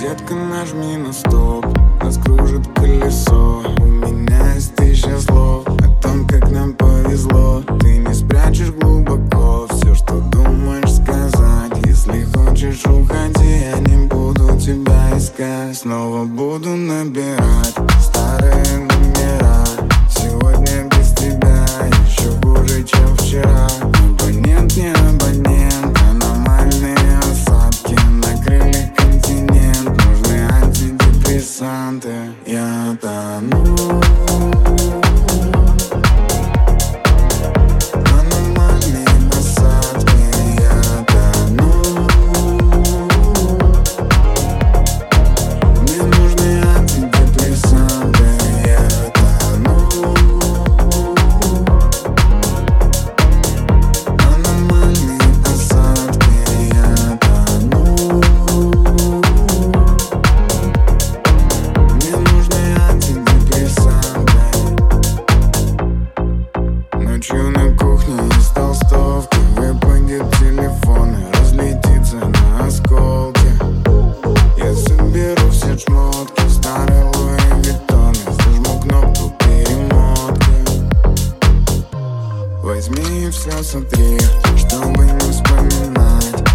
Детка, нажми на стоп, нас кружит колесо. У меня есть тысяча слов о том, как нам повезло. Ты не спрячешь глубоко все, что думаешь сказать. Если хочешь, уходи, Снова буду набирать старые номера. Сегодня без тебя еще хуже, чем вчера. Абонент не абонент, аномальные осадки Накрыли континент, нужны антидепрессанты Я тону все сотри, чтобы не вспоминать